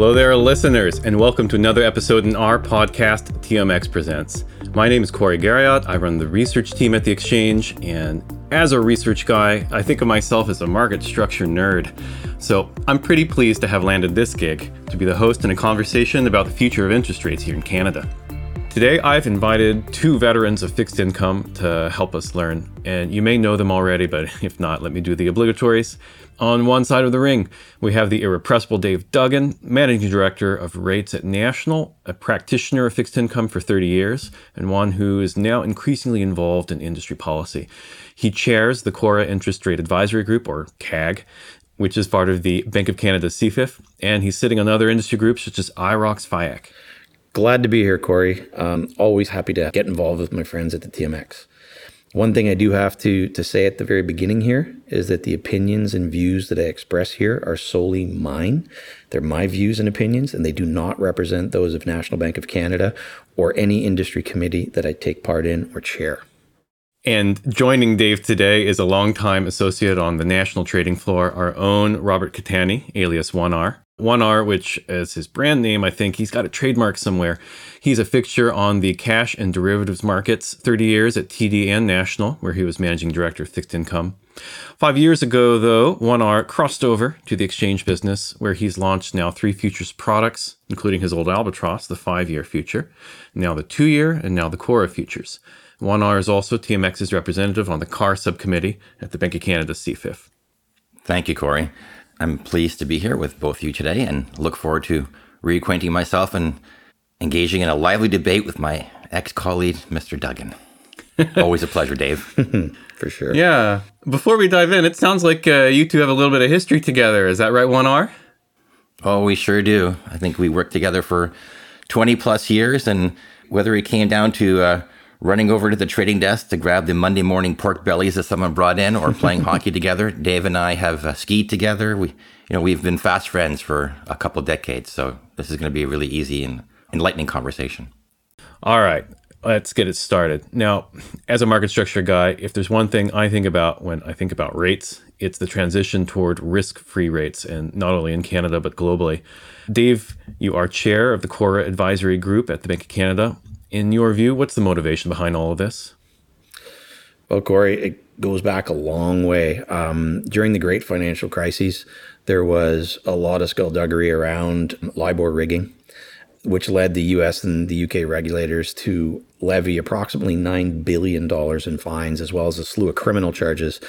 Hello there, listeners, and welcome to another episode in our podcast, TMX Presents. My name is Corey Garriott. I run the research team at the Exchange, and as a research guy, I think of myself as a market structure nerd. So I'm pretty pleased to have landed this gig to be the host in a conversation about the future of interest rates here in Canada. Today, I've invited two veterans of fixed income to help us learn, and you may know them already, but if not, let me do the obligatories. On one side of the ring, we have the irrepressible Dave Duggan, Managing Director of Rates at National, a practitioner of fixed income for 30 years, and one who is now increasingly involved in industry policy. He chairs the CORRA Interest Rate Advisory Group, or CAG, which is part of the Bank of Canada CFIF, and he's sitting on other industry groups such as IROX FIAC. Glad to be here, Corey. Um, always happy to get involved with my friends at the TMX. One thing I do have to to say at the very beginning here is that the opinions and views that I express here are solely mine. They're my views and opinions, and they do not represent those of National Bank of Canada or any industry committee that I take part in or chair. And joining Dave today is a longtime associate on the national trading floor, our own Robert Catani, alias 1R. 1R, which is his brand name, I think he's got a trademark somewhere. He's a fixture on the cash and derivatives markets, 30 years at TD and National, where he was managing director of fixed income. Five years ago, though, 1R crossed over to the exchange business, where he's launched now three futures products, including his old Albatross, the five year future, now the two year, and now the CORRA futures. 1R is also TMX's representative on the CARR subcommittee at the Bank of Canada CFIF. Thank you, Corey. I'm pleased to be here with both of you today and look forward to reacquainting myself and engaging in a lively debate with my ex colleague, Mr. Duggan. Always a pleasure, Dave. For sure. Yeah. Before we dive in, it sounds like uh, you two have a little bit of history together. Is that right, 1R? Oh, we sure do. I think we worked together for 20 plus years, and whether it came down to uh, running over to the trading desk to grab the Monday morning pork bellies that someone brought in, or playing hockey together. Dave and I have uh, skied together. We, you know, we've been fast friends for a couple decades. So this is going to be a really easy and enlightening conversation. All right, let's get it started. Now, as a market structure guy, if there's one thing I think about when I think about rates, it's the transition toward risk-free rates, and not only in Canada but globally. Dave, you are chair of the CORRA Advisory Group at the Bank of Canada in your view, what's the motivation behind all of this? Well, Corey, it goes back a long way. Um, during the great financial crises, there was a lot of skullduggery around LIBOR rigging, which led the US and the UK regulators to levy approximately $9 billion in fines, as well as a slew of criminal charges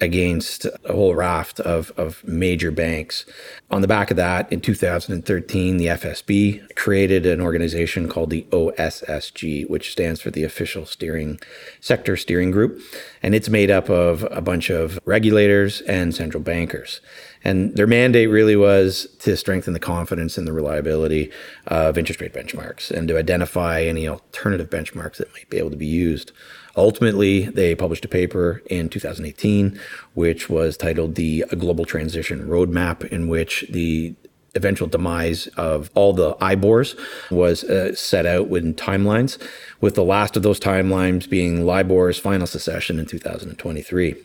against a whole raft of, of major banks. On the back of that, in 2013, the FSB created an organization called the OSSG, which stands for the Official Steering Sector Steering Group. And it's made up of a bunch of regulators and central bankers. And their mandate really was to strengthen the confidence and the reliability of interest rate benchmarks and to identify any alternative benchmarks that might be able to be used. Ultimately, they published a paper in 2018, which was titled The Global Transition Roadmap, in which the eventual demise of all the IBORs was uh, set out with timelines, with the last of those timelines being LIBOR's final secession in 2023.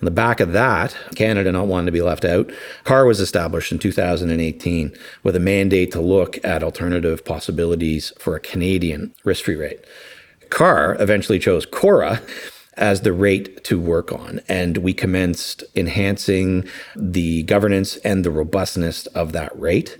On the back of that, Canada not wanting to be left out, CARR was established in 2018 with a mandate to look at alternative possibilities for a Canadian risk free rate. CARR eventually chose CORRA as the rate to work on. And we commenced enhancing the governance and the robustness of that rate.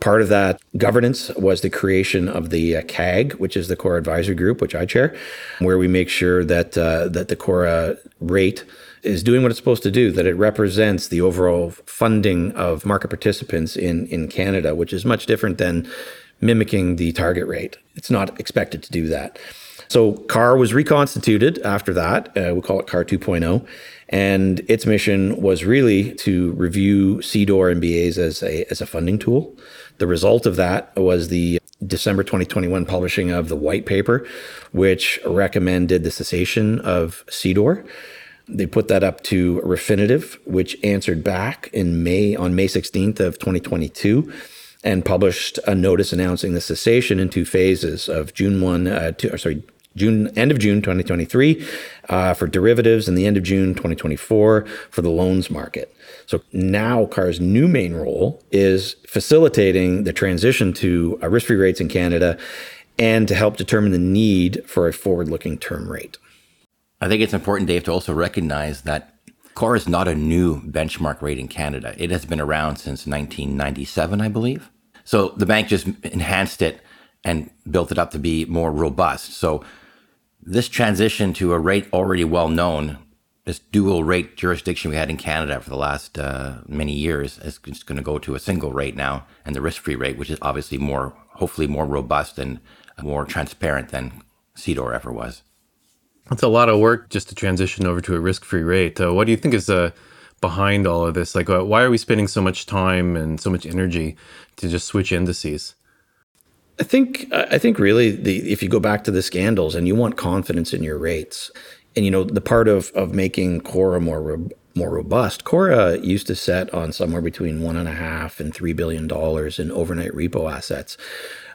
Part of that governance was the creation of the uh, CAG, which is the CORRA Advisory Group, which I chair, where we make sure that uh, that the CORRA rate is doing what it's supposed to do, that it represents the overall funding of market participants in, in Canada, which is much different than mimicking the target rate. It's not expected to do that. So CARR was reconstituted after that. Uh, we call it CARR 2.0. And its mission was really to review CDOR and BAs as a, as a funding tool. The result of that was the December 2021 publishing of the white paper, which recommended the cessation of CDOR. They put that up to Refinitiv, which answered back in May on May 16th of 2022 and published a notice announcing the cessation in two phases of June 1, uh, to, sorry, June end of June 2023 uh, for derivatives and the end of June 2024 for the loans market. So now CARR's new main role is facilitating the transition to uh, risk-free rates in Canada and to help determine the need for a forward-looking term rate. I think it's important, Dave, to also recognize that CORRA is not a new benchmark rate in Canada. It has been around since 1997, I believe. So the bank just enhanced it and built it up to be more robust. So this transition to a rate already well known, this dual rate jurisdiction we had in Canada for the last uh, many years, is just going to go to a single rate now, and the risk-free rate, which is obviously more, hopefully more robust and more transparent than CDOR ever was. That's a lot of work just to transition over to a risk-free rate. Uh, what do you think is uh, behind all of this? Like, uh, why are we spending so much time and so much energy to just switch indices? I think I think really the if you go back to the scandals and you want confidence in your rates, and you know the part of of making CORRA more more robust, CORRA used to set on somewhere between one and a half and three billion dollars in overnight repo assets.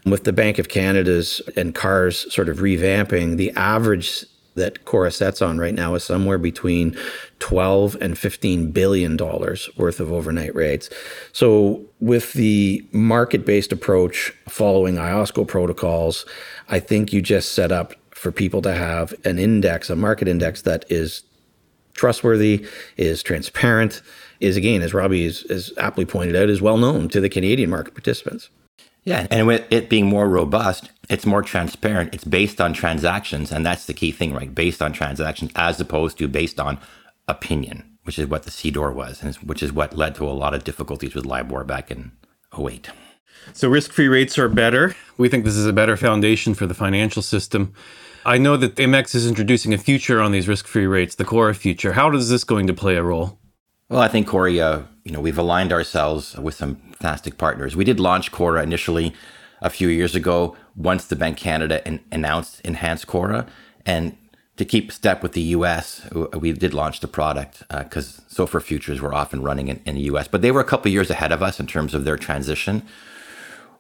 With the Bank of Canada's and CARR's sort of revamping, the average that CORRA sets on right now is somewhere between 12 and 15 billion dollars worth of overnight rates. So with the market-based approach following IOSCO protocols, I think you just set up for people to have an index, a market index that is trustworthy, is transparent, is again, as Robbie is, aptly pointed out, is well known to the Canadian market participants. Yeah, and with it being more robust, it's more transparent. It's based on transactions, and that's the key thing, right? Based on transactions as opposed to based on opinion, which is what the CDOR was, and which is what led to a lot of difficulties with LIBOR back in 08. So risk-free rates are better. We think this is a better foundation for the financial system. I know that MX is introducing a future on these risk-free rates, the CORRA future. How is this going to play a role? Well, I think Corey, uh, you know, we've aligned ourselves with some fantastic partners. We did launch CORRA initially a few years ago once the Bank Canada an- announced enhanced CORRA. And to keep step with the US, we did launch the product because uh, SOFR futures were often running in, in, the US, but they were a couple years ahead of us in terms of their transition.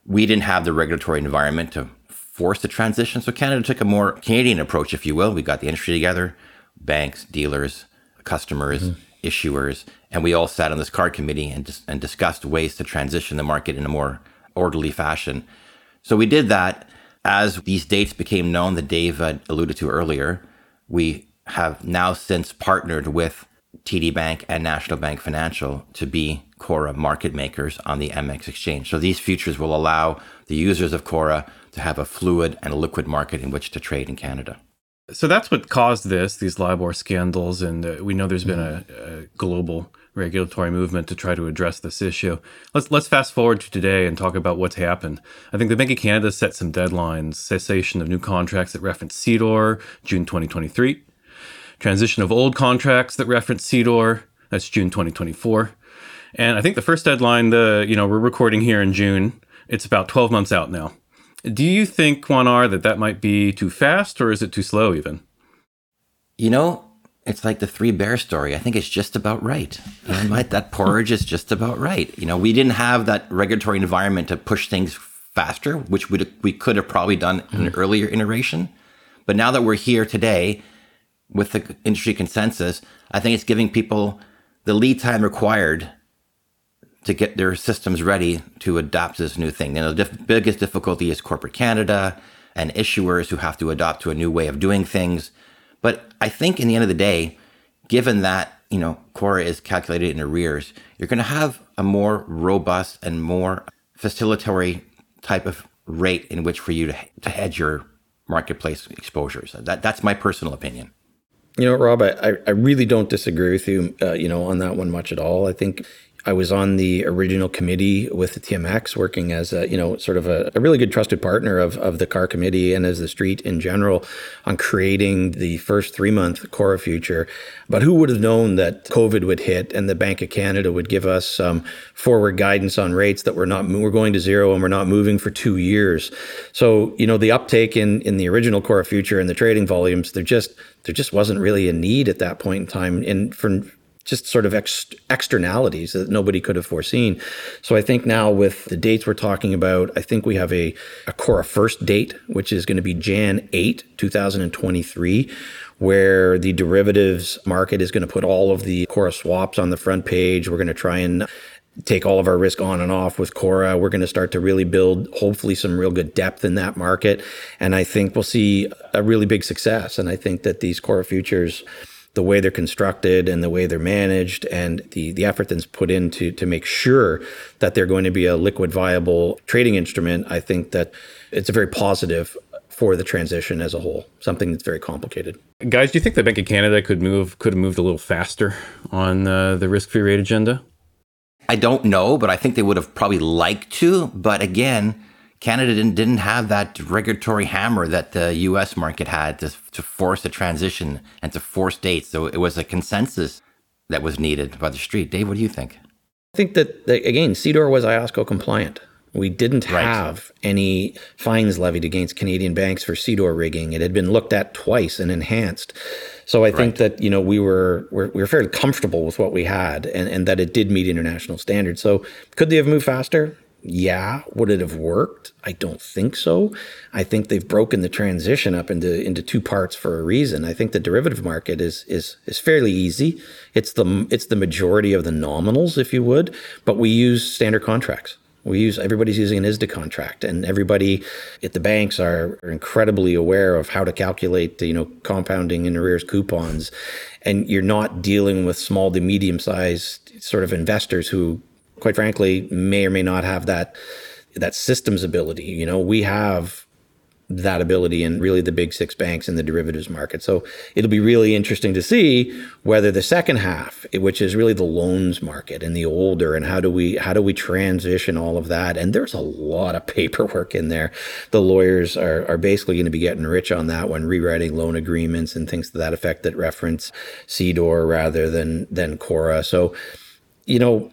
We didn't have the regulatory environment to force the transition. So Canada took a more Canadian approach, if you will. We got the industry together, banks, dealers, customers, mm-hmm. Issuers, and we all sat on this CARR committee and, dis- and discussed ways to transition the market in a more orderly fashion. So we did that as these dates became known that Dave alluded to earlier. We have now since partnered with TD Bank and National Bank Financial to be CORRA market makers on the MX exchange. So these futures will allow the users of CORRA to have a fluid and liquid market in which to trade in Canada. So that's what caused this, these LIBOR scandals. And uh, we know there's been a, a global regulatory movement to try to address this issue. Let's let's fast forward to today and talk about what's happened. I think the Bank of Canada set some deadlines: cessation of new contracts that reference CDOR, June 2023; transition of old contracts that reference CDOR, that's June 2024. And I think the first deadline, the you know we're recording here in June, it's about 12 months out now. Do you think, 1R, that that might be too fast, or is it too slow even? You know, it's like the three bear story. I think it's just about right. Know, that porridge is just about right. You know, we didn't have that regulatory environment to push things faster, which we we could have probably done in an mm. earlier iteration. But now that we're here today with the industry consensus, I think it's giving people the lead time required to get their systems ready to adopt this new thing. You know, the diff- biggest difficulty is corporate Canada and issuers who have to adopt to a new way of doing things. But I think in the end of the day, given that, you know, CORRA is calculated in arrears, you're going to have a more robust and more facilitatory type of rate in which for you to, to hedge your marketplace exposures. That, that's my personal opinion. You know, Rob, I, I really don't disagree with you, uh, you know, on that one much at all. I think I was on the original committee with the TMX, working as a, you know, sort of a, a, really good trusted partner of, of the CARR committee and as the street in general on creating the first three month CORRA future. But who would have known that COVID would hit and the Bank of Canada would give us some forward guidance on rates that we're not, we're going to zero and we're not moving for two years. So, you know, the uptake in, in the original CORRA future and the trading volumes, there just, there just wasn't really a need at that point in time. And for just sort of ex- externalities that nobody could have foreseen. So I think now with the dates we're talking about, I think we have a, a CORRA first date, which is going to be Jan 8, 2023, where the derivatives market is going to put all of the CORRA swaps on the front page. We're going to try and take all of our risk on and off with CORRA. We're going to start to really build, hopefully, some real good depth in that market. And I think we'll see a really big success. And I think that these CORRA futures the way they're constructed and the way they're managed and the, the effort that's put into to make sure that they're going to be a liquid viable trading instrument, I think that it's a very positive for the transition as a whole, something that's very complicated. Guys, do you think the Bank of Canada could move could have moved a little faster on uh, the risk-free rate agenda? I don't know, but I think they would have probably liked to. But again, Canada didn't, didn't have that regulatory hammer that the US market had to, to force a transition and to force dates. So it was a consensus that was needed by the street. Dave, what do you think? I think that, again, CDOR was IOSCO compliant. We didn't right. have any fines levied against Canadian banks for CDOR rigging. It had been looked at twice and enhanced. So I think right. that you know we were, were we were fairly comfortable with what we had and, and that it did meet international standards. So could they have moved faster? Yeah, would it have worked? I don't think so. I think they've broken the transition up into into two parts for a reason. I think the derivative market is is is fairly easy. It's the it's the majority of the nominals, if you would, but we use standard contracts. We use everybody's using an ISDA contract, and everybody at the banks are, are incredibly aware of how to calculate, you know, compounding in arrears coupons, and you're not dealing with small to medium sized sort of investors who quite frankly, may or may not have that that systems ability. You know, we have that ability in really the big six banks in the derivatives market. So it'll be really interesting to see whether the second half, which is really the loans market and the older, and how do we how do we transition all of that? And there's a lot of paperwork in there. The lawyers are are basically going to be getting rich on that one, rewriting loan agreements and things to that effect that reference CDOR rather than than CORRA. So, you know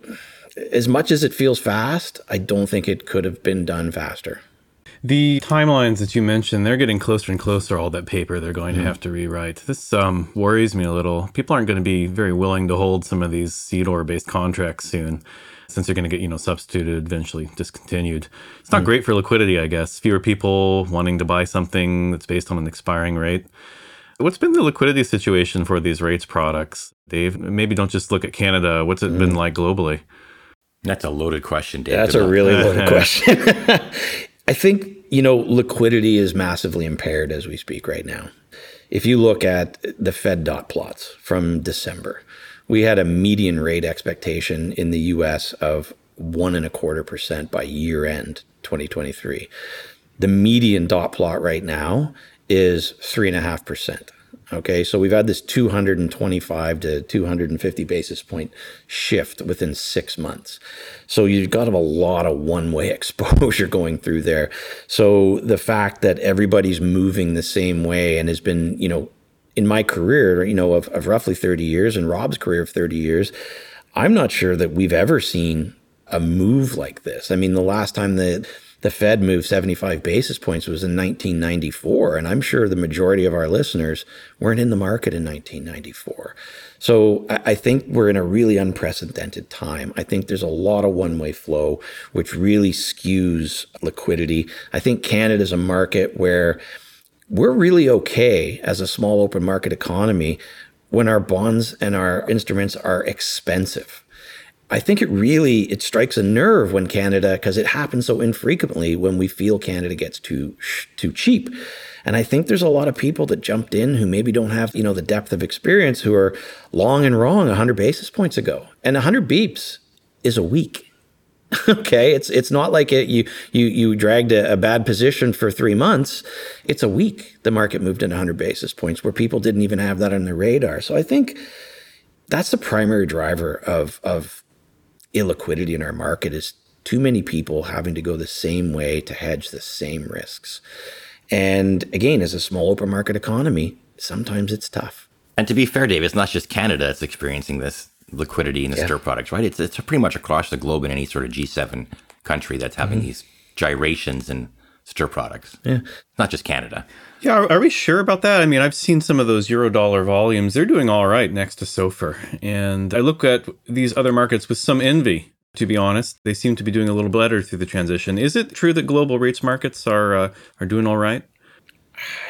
as much as it feels fast, I don't think it could have been done faster. The timelines that you mentioned, they're getting closer and closer, all that paper they're going mm-hmm. to have to rewrite. This um, worries me a little. People aren't going to be very willing to hold some of these CDOR based contracts soon since they're going to get, you know, substituted, eventually discontinued. It's not mm-hmm. great for liquidity, I guess. Fewer people wanting to buy something that's based on an expiring rate. What's been the liquidity situation for these rates products? Dave, maybe don't just look at Canada. What's it mm-hmm. been like globally? That's a loaded question, Dave. That's a really loaded question. I think, you know, liquidity is massively impaired as we speak right now. If you look at the Fed dot plots from December, we had a median rate expectation in the US of one and a quarter percent by year end 2023. The median dot plot right now is three and a half percent. Okay, so we've had this 225 to 250 basis point shift within six months. So you've got a lot of one way exposure going through there. So the fact that everybody's moving the same way and has been, you know, in my career, you know, of, of roughly 30 years and Rob's career of 30 years, I'm not sure that we've ever seen a move like this. I mean, the last time that the Fed moved 75 basis points was in 1994. And I'm sure the majority of our listeners weren't in the market in 1994. So I think we're in a really unprecedented time. I think there's a lot of one way flow, which really skews liquidity. I think Canada is a market where we're really okay as a small open market economy when our bonds and our instruments are expensive. I think it really it strikes a nerve when Canada because it happens so infrequently when we feel Canada gets too too cheap. And I think there's a lot of people that jumped in who maybe don't have, you know, the depth of experience who are long and wrong 100 basis points ago. And 100 beeps is a week. okay, it's it's not like it you you you dragged a, a, bad position for 3 months. It's a week the market moved in 100 basis points where people didn't even have that on their radar. So I think that's the primary driver of of illiquidity in our market is too many people having to go the same way to hedge the same risks. And again, as a small open market economy, sometimes it's tough. And to be fair, Dave, it's not just Canada that's experiencing this liquidity in the yeah. stir products, right? It's, it's pretty much across the globe in any sort of G7 country that's having mm-hmm. these gyrations in stir products. Yeah. Not just Canada. Yeah, are, are, we sure about that? I mean, I've seen some of those euro dollar volumes. They're doing all right next to SOFR. And I look at these other markets with some envy, to be honest. They seem to be doing a little better through the transition. Is it true that global rates markets are uh, are doing all right?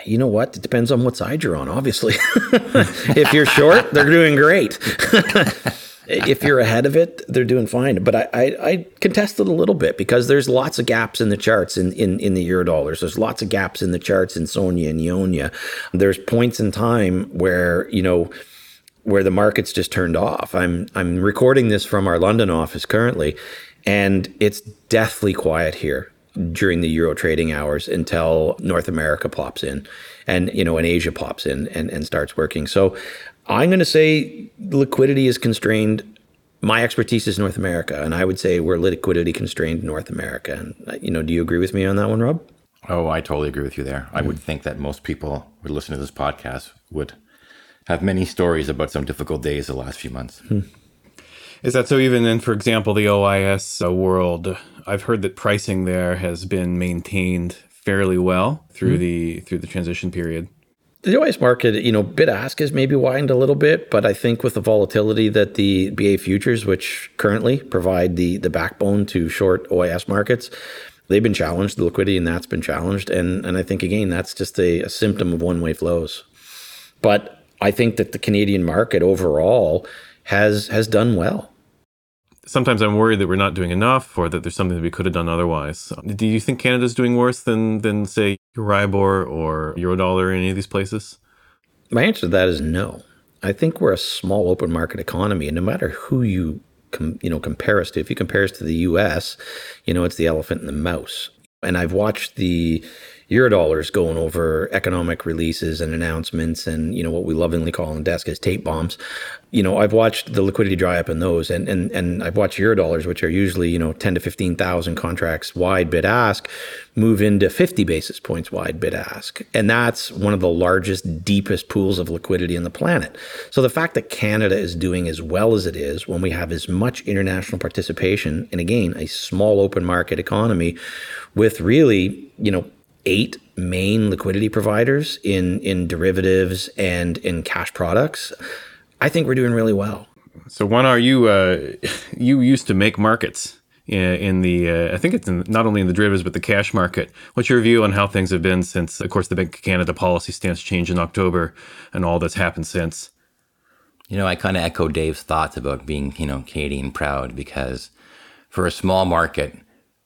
You know what? It depends on what side you're on, obviously. if you're short, they're doing great. if you're ahead of it, they're doing fine. But I, I, I, contest it a little bit because there's lots of gaps in the charts in, in, in the euro dollars. There's lots of gaps in the charts in Sonia and Ionia. There's points in time where, you know, where the market's just turned off. I'm I'm recording this from our London office currently, and it's deathly quiet here during the euro trading hours until North America pops in and you know and Asia pops in and, and starts working. So I'm going to say liquidity is constrained. My expertise is North America, and I would say we're liquidity constrained North America. And you know, do you agree with me on that one, Rob? Oh, I totally agree with you there. I would think that most people who listen to this podcast would have many stories about some difficult days the last few months. Hmm. Is that so? Even in, for example, the OIS uh, world, I've heard that pricing there has been maintained fairly well through hmm. the through the transition period the OIS market, you know, bid ask has maybe widened a little bit, but I think with the volatility that the BA futures, which currently provide the the backbone to short OIS markets, they've been challenged. The liquidity in that's been challenged, and and I think again that's just a, a symptom of one way flows. But I think that the Canadian market overall has has done well sometimes I'm worried that we're not doing enough or that there's something that we could have done otherwise. Do you think Canada's doing worse than than say Euribor or Eurodollar in any of these places? My answer to that is no. I think we're a small open market economy, and no matter who you com- you know compare us to, if you compare us to the U.S., you know it's the elephant and the mouse. And I've watched the Eurodollars going over economic releases and announcements and, you know, what we lovingly call on desk as tape bombs. You know, I've watched the liquidity dry up in those and, and, and I've watched Eurodollars, which are usually, you know, 10 to 15,000 contracts wide bid ask, move into 50 basis points wide bid ask. And that's one of the largest, deepest pools of liquidity in the planet. So the fact that Canada is doing as well as it is when we have as much international participation and again, a small open market economy with really, you know, eight main liquidity providers in in derivatives and in cash products, I think we're doing really well. So, 1R you uh, you used to make markets in the uh, I think it's in, not only in the derivatives but the cash market. What's your view on how things have been since, of course, the Bank of Canada policy stance change in October and all that's happened since? You know, I kind of echo Dave's thoughts about being you know Canadian proud because for a small market,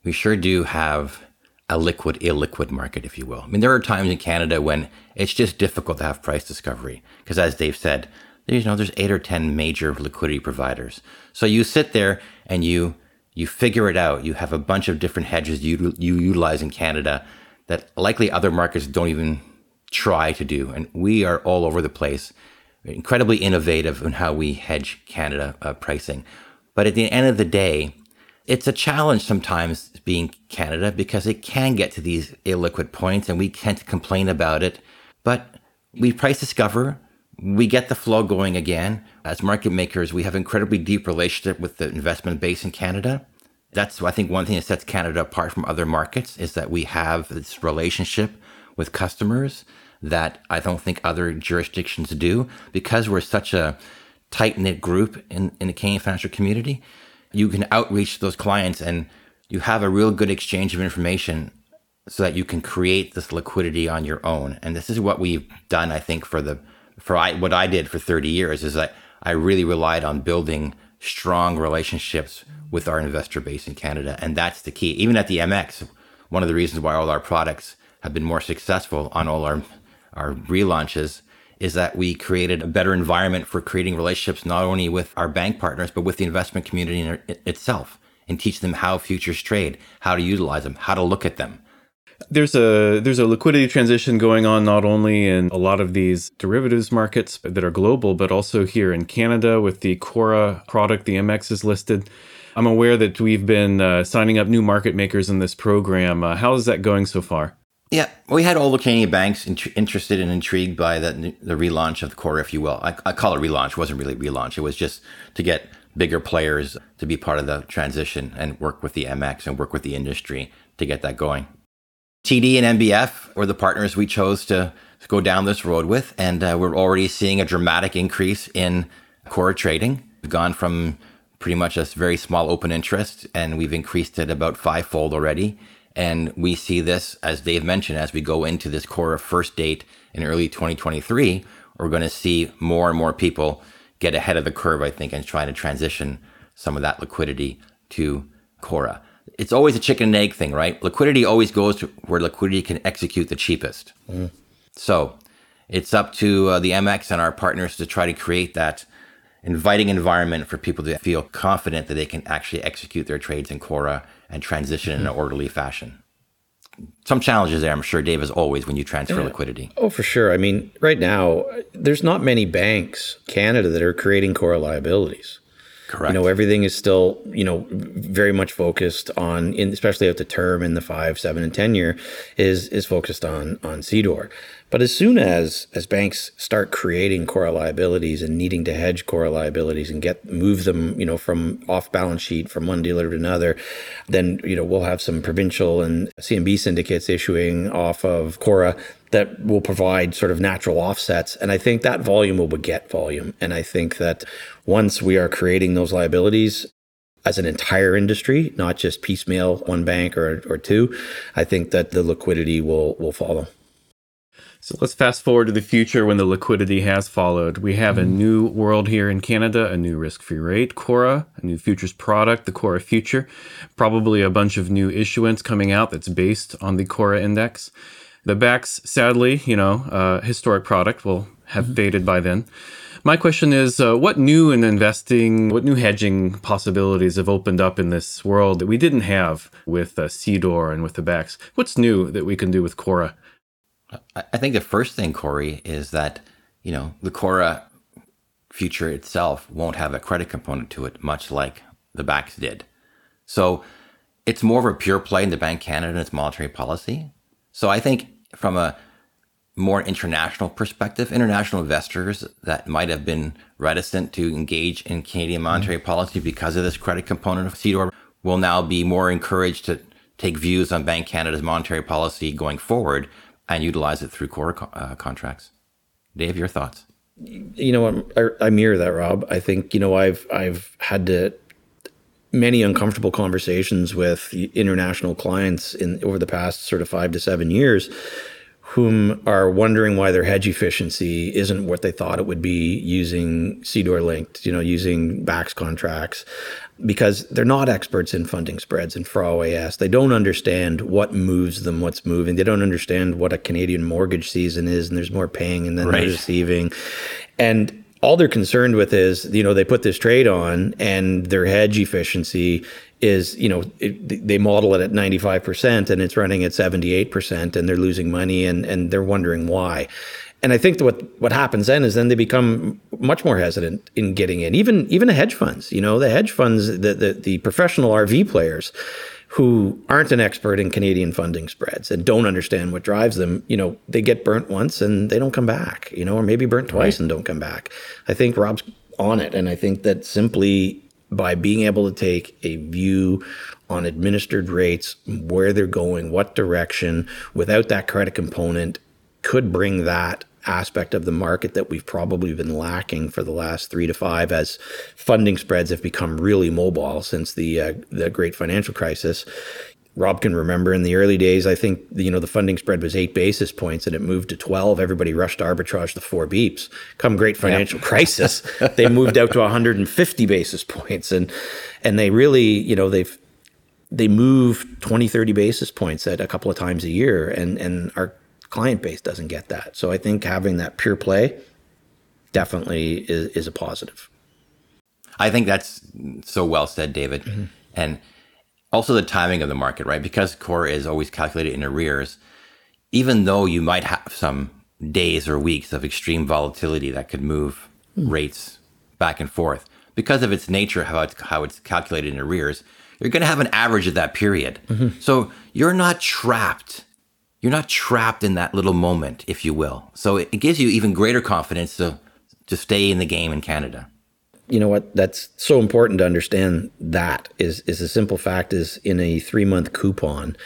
we sure do have a liquid illiquid market, if you will. I mean, there are times in Canada when it's just difficult to have price discovery because, as Dave said, you know, there's eight or ten major liquidity providers. So you sit there and you you figure it out. You have a bunch of different hedges you you utilize in Canada that likely other markets don't even try to do, and we are all over the place. Incredibly innovative in how we hedge Canada uh, pricing, but at the end of the day, it's a challenge sometimes being Canada because it can get to these illiquid points and we to complain about it. But we price discover, we get the flow going again. As market makers, we have incredibly deep relationship with the investment base in Canada. That's I think one thing that sets Canada apart from other markets is that we have this relationship with customers that I don't think other jurisdictions do because we're such a tight knit group in, in the Canadian financial community you can outreach those clients and you have a real good exchange of information so that you can create this liquidity on your own. And this is what we've done, I think, for the for I, what I did for 30 years is that I really relied on building strong relationships with our investor base in Canada. And that's the key. Even at the MX, one of the reasons why all our products have been more successful on all our our relaunches is that we created a better environment for creating relationships not only with our bank partners but with the investment community itself and teach them how futures trade, how to utilize them, how to look at them. There's a there's a liquidity transition going on not only in a lot of these derivatives markets that are global, but also here in Canada with the CORRA product. The MX is listed. I'm aware that we've been uh, signing up new market makers in this program. Uh, how is that going so far? Yeah, we had all the Canadian banks int- interested and intrigued by the, the relaunch of the CORRA, if you will. I, I call it relaunch. It wasn't really relaunch. It was just to get bigger players to be part of the transition and work with the MX and work with the industry to get that going. TD and NBF were the partners we chose to go down this road with, and uh, we're already seeing a dramatic increase in CORRA trading. We've gone from pretty much a very small open interest, and we've increased it about fivefold already. And we see this, as Dave mentioned, as we go into this CORRA first date in early 2023, we're going to see more and more people get ahead of the curve, I think, and try to transition some of that liquidity to CORRA. It's always a chicken and egg thing, right? Liquidity always goes to where liquidity can execute the cheapest. Mm. So it's up to uh, the MX and our partners to try to create that inviting environment for people to feel confident that they can actually execute their trades in CORRA and transition mm-hmm. in an orderly fashion. Some challenges there, I'm sure, Dave, as always, when you transfer yeah. liquidity. Oh, for sure. I mean, right now, there's not many banks, Canada, that are creating CORRA liabilities. Correct. You know, everything is still, you know, very much focused on, in, especially at the term in the five, seven, and ten year, is is focused on on CDOR. But as soon as as banks start creating CORRA liabilities and needing to hedge CORRA liabilities and get move them, you know, from off balance sheet from one dealer to another, then you know we'll have some provincial and CMB syndicates issuing off of CORRA that will provide sort of natural offsets. And I think that volume will beget volume. And I think that once we are creating those liabilities, as an entire industry, not just piecemeal one bank or, or two, I think that the liquidity will will follow. So let's fast forward to the future when the liquidity has followed. We have a new world here in Canada, a new risk free rate, CORRA, a new futures product, the CORRA Future, probably a bunch of new issuance coming out that's based on the CORRA index. The BAX, sadly, you know, uh, historic product will have mm. faded by then. My question is uh, what new in investing, what new hedging possibilities have opened up in this world that we didn't have with uh, CDOR and with the BAX? What's new that we can do with CORRA? I think the first thing, Corey, is that, you know, the CORRA future itself won't have a credit component to it, much like the BAX did. So it's more of a pure play in the Bank Canada and its monetary policy. So I think from a more international perspective, international investors that might have been reticent to engage in Canadian monetary mm-hmm. policy because of this credit component of CDOR will now be more encouraged to take views on Bank Canada's monetary policy going forward and utilize it through CORRA uh, contracts. Dave, your thoughts? You know, I, I mirror that, Rob. I think you know I've I've had to many uncomfortable conversations with international clients in over the past sort of five to seven years whom are wondering why their hedge efficiency isn't what they thought it would be using CDOR linked, you know, using BAX contracts, because they're not experts in funding spreads and for OAS. They don't understand what moves them, what's moving. They don't understand what a Canadian mortgage season is, and there's more paying and then right. receiving. And all they're concerned with is, you know, they put this trade on and their hedge efficiency is you know it, they model it at 95% and it's running at 78% and they're losing money and and they're wondering why and I think what what happens then is then they become much more hesitant in getting in even even the hedge funds you know the hedge funds the the, the professional RV players who aren't an expert in Canadian funding spreads and don't understand what drives them, you know, they get burnt once and they don't come back, you know, or maybe burnt twice right. and don't come back. I think Rob's on it. And I think that simply by being able to take a view on administered rates, where they're going, what direction, without that credit component, could bring that aspect of the market that we've probably been lacking for the last three to five as funding spreads have become really mobile since the uh, the great financial crisis Rob can remember in the early days, I think you know the funding spread was eight basis points and it moved to twelve. Everybody rushed to arbitrage the four beeps. Come great financial yep. crisis, they moved out to 150 basis points, and and they really you know they've they move 20, 30 basis points at a couple of times a year, and and our client base doesn't get that. So I think having that pure play definitely is, is a positive. I think that's so well said, David, mm-hmm. and also the timing of the market, right? Because CORRA is always calculated in arrears, even though you might have some days or weeks of extreme volatility that could move mm. rates back and forth, because of its nature, how it's, how it's calculated in arrears, you're going to have an average of that period. Mm-hmm. So you're not trapped. You're not trapped in that little moment, if you will. So it, it gives you even greater confidence to, to stay in the game in Canada you know what that's so important to understand that is is a simple fact is in a three month coupon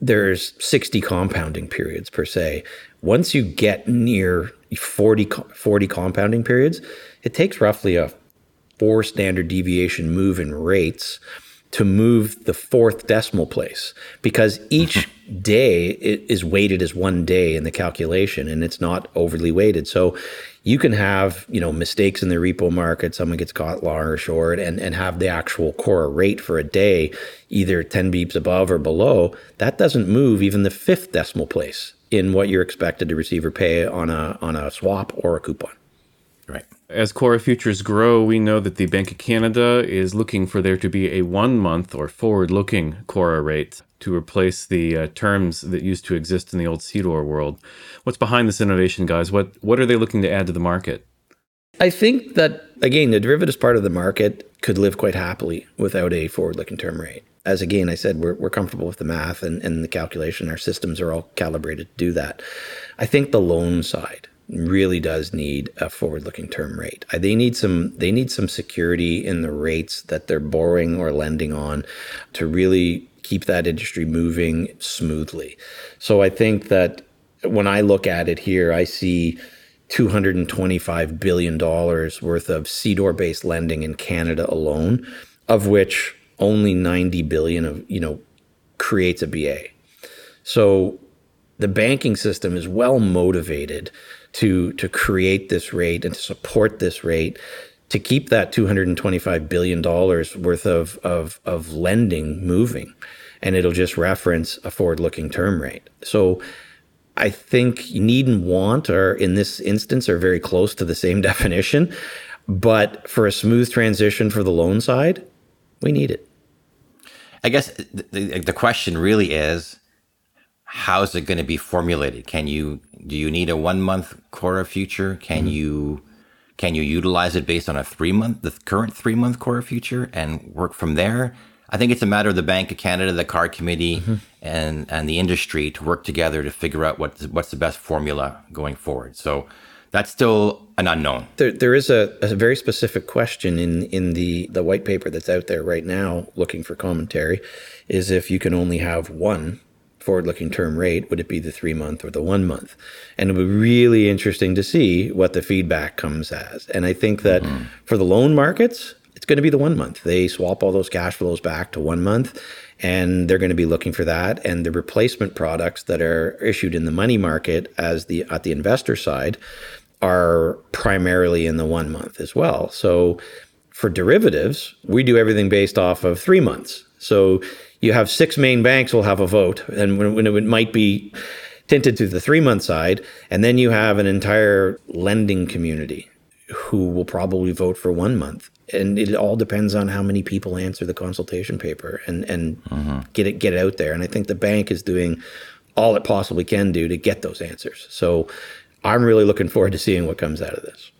there's 60 compounding periods per se. Once you get near 40, 40 compounding periods, it takes roughly a four standard deviation move in rates to move the fourth decimal place because each mm-hmm. day is weighted as one day in the calculation and it's not overly weighted. So you can have, you know, mistakes in the repo market, someone gets caught long or short and, and have the actual CORRA rate for a day either 10 beeps above or below. That doesn't move even the fifth decimal place in what you're expected to receive or pay on a on a swap or a coupon. As CORRA futures grow, we know that the Bank of Canada is looking for there to be a one month or forward looking CORRA rate to replace the uh, terms that used to exist in the old CDOR world. What's behind this innovation, guys? What, what are they looking to add to the market? I think that, again, the derivatives part of the market could live quite happily without a forward looking term rate. As again, I said, we're, we're comfortable with the math and, and the calculation. Our systems are all calibrated to do that. I think the loan side really does need a forward-looking term rate. Uh, they need some they need some security in the rates that they're borrowing or lending on to really keep that industry moving smoothly. So I think that when I look at it here, I see $225 billion worth of CDOR based lending in Canada alone, of which only 90 billion of, you know, creates a BA. So the banking system is well motivated to to create this rate and to support this rate to keep that 225 billion dollars worth of, of of lending moving. And it'll just reference a forward looking term rate. So i think need and want are in this instance are very close to the same definition. But for a smooth transition for the loan side we need it. I guess the, the question really is how's it going to be formulated? Can you do you need a one month CORRA future? Can mm-hmm. you can you utilize it based on a three month the current three month CORRA future and work from there? I think it's a matter of the Bank of Canada, the CARR committee, mm-hmm. and and the industry to work together to figure out what's what's the best formula going forward. So that's still an unknown. There, there is a, a very specific question in in the the white paper that's out there right now, looking for commentary, is if you can only have one forward looking term rate, would it be the three month or the one month? And it would be really interesting to see what the feedback comes as. And I think that mm-hmm. for the loan markets, it's going to be the one month. They swap all those cash flows back to one month and they're going to be looking for that. And the replacement products that are issued in the money market as the at the investor side are primarily in the one month as well. So for derivatives, we do everything based off of three months. So you have six main banks will have a vote, and when, when it might be tinted to the three month side, and then you have an entire lending community who will probably vote for one month. And it all depends on how many people answer the consultation paper and and mm-hmm. get it get it out there. And I think the bank is doing all it possibly can do to get those answers. So I'm really looking forward to seeing what comes out of this.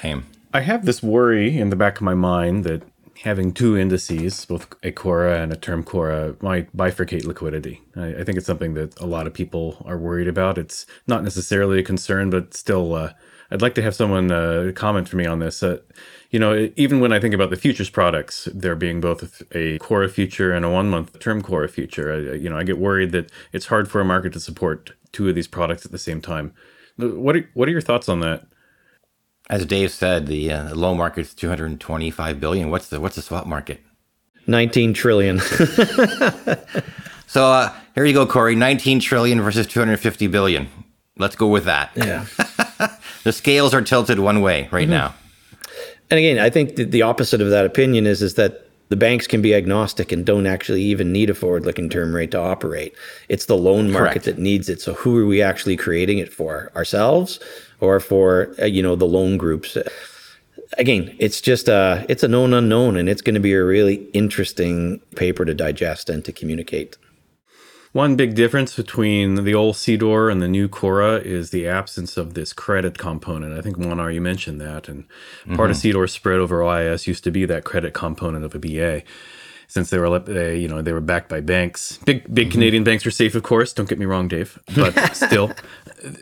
Same. I have this worry in the back of my mind that having two indices, both a CORRA and a term CORRA, might bifurcate liquidity. I, I, think it's something that a lot of people are worried about. It's not necessarily a concern, but still, uh, I'd like to have someone uh, comment for me on this. Uh, you know, even when I think about the futures products, there being both a CORRA future and a one month term CORRA future, I, you know, I get worried that it's hard for a market to support two of these products at the same time. What are, what are your thoughts on that? As Dave said, the uh, loan market is 225 billion. What's the what's the swap market? 19 trillion. so uh, here you go, Corey. 19 trillion versus 250 billion. Let's go with that. Yeah. the scales are tilted one way right mm-hmm. now. And again, I think the opposite of that opinion is is that the banks can be agnostic and don't actually even need a forward-looking term rate to operate. It's the loan market Correct. that needs it. So who are we actually creating it for? Ourselves or for uh, you know the loan groups. Again, it's just a uh, it's a known unknown, and it's going to be a really interesting paper to digest and to communicate. One big difference between the old CDOR and the new CORRA is the absence of this credit component. I think Juan you mentioned that, and part mm-hmm. of CDOR spread over OIS used to be that credit component of a BA. Since they were they, you know they were backed by banks. Big big mm-hmm. Canadian banks are safe, of course. Don't get me wrong, Dave, but still,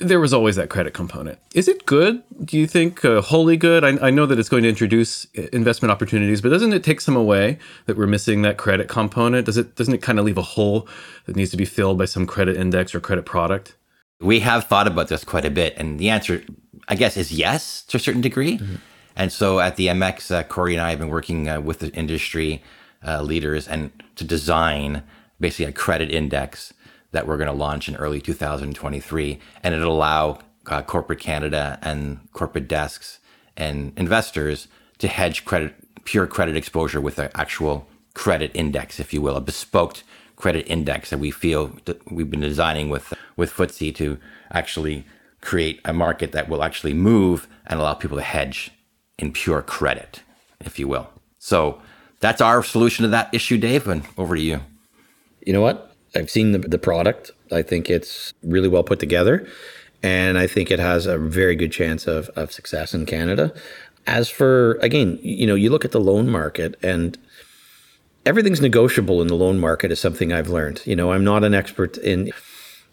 there was always that credit component. Is it good? Do you think uh, wholly good? I, I know that it's going to introduce uh, investment opportunities, but doesn't it take some away that we're missing that credit component? Does it doesn't it kind of leave a hole that needs to be filled by some credit index or credit product? We have thought about this quite a bit, and the answer, I guess, is yes to a certain degree. Mm-hmm. And so at the MX, uh, Corey and I have been working uh, with the industry uh, leaders and to design basically a credit index that we're going to launch in early 2023, and it'll allow uh, corporate Canada and corporate desks and investors to hedge credit, pure credit exposure with an actual credit index, if you will, a bespoke credit index that we feel that we've been designing with with FTSE to actually create a market that will actually move and allow people to hedge in pure credit, if you will. So that's our solution to that issue, Dave. And over to you. You know what? I've seen the, the product. I think it's really well put together. And I think it has a very good chance of, of success in Canada. As for, again, you know, you look at the loan market and everything's negotiable in the loan market is something I've learned. You know, I'm not an expert in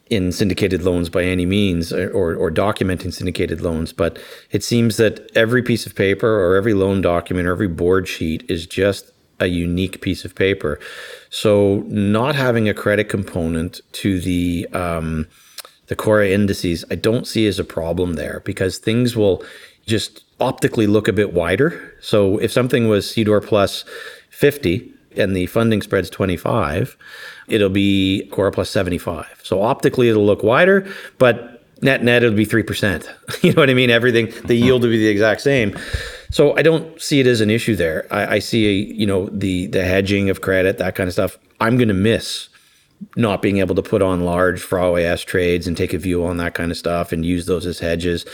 in syndicated loans by any means or, or documenting syndicated loans, but it seems that every piece of paper or every loan document or every board sheet is just a unique piece of paper. So not having a credit component to the um, the CORRA indices, I don't see as a problem there because things will just optically look a bit wider. So if something was CDOR plus 50 and the funding spread's 25, it'll be CORRA plus 75. So optically, it'll look wider, but net net, it'll be 3%. you know what I mean? Everything, the mm-hmm. yield will be the exact same. So I don't see it as an issue there. I, I see, a, you know, the the hedging of credit, that kind of stuff. I'm going to miss not being able to put on large FRA OIS trades and take a view on that kind of stuff and use those as hedges.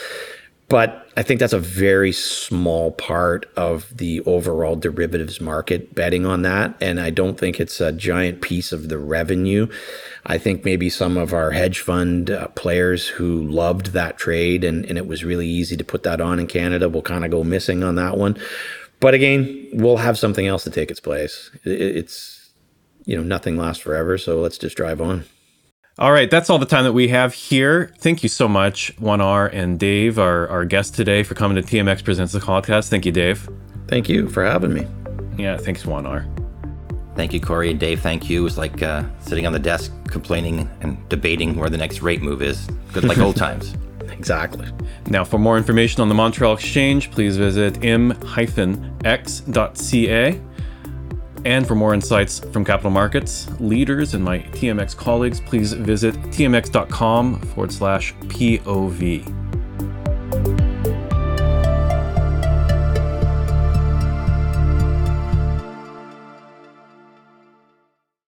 But I think that's a very small part of the overall derivatives market betting on that. And I don't think it's a giant piece of the revenue. I think maybe some of our hedge fund uh, players who loved that trade and, and it was really easy to put that on in Canada will kind of go missing on that one. But again, we'll have something else to take its place. It's, you know, nothing lasts forever. So let's just drive on. All right, that's all the time that we have here. Thank you so much, 1R and Dave, our, our guest today, for coming to TMX Presents the Podcast. Thank you, Dave. Thank you for having me. Yeah, thanks, 1R. Thank you, Corey and Dave. Thank you. It was like uh, sitting on the desk complaining and debating where the next rate move is. Good, like old times. Exactly. Now, for more information on the Montreal Exchange, please visit m-x.ca. And for more insights from capital markets leaders and my TMX colleagues, please visit tmx.com forward slash POV.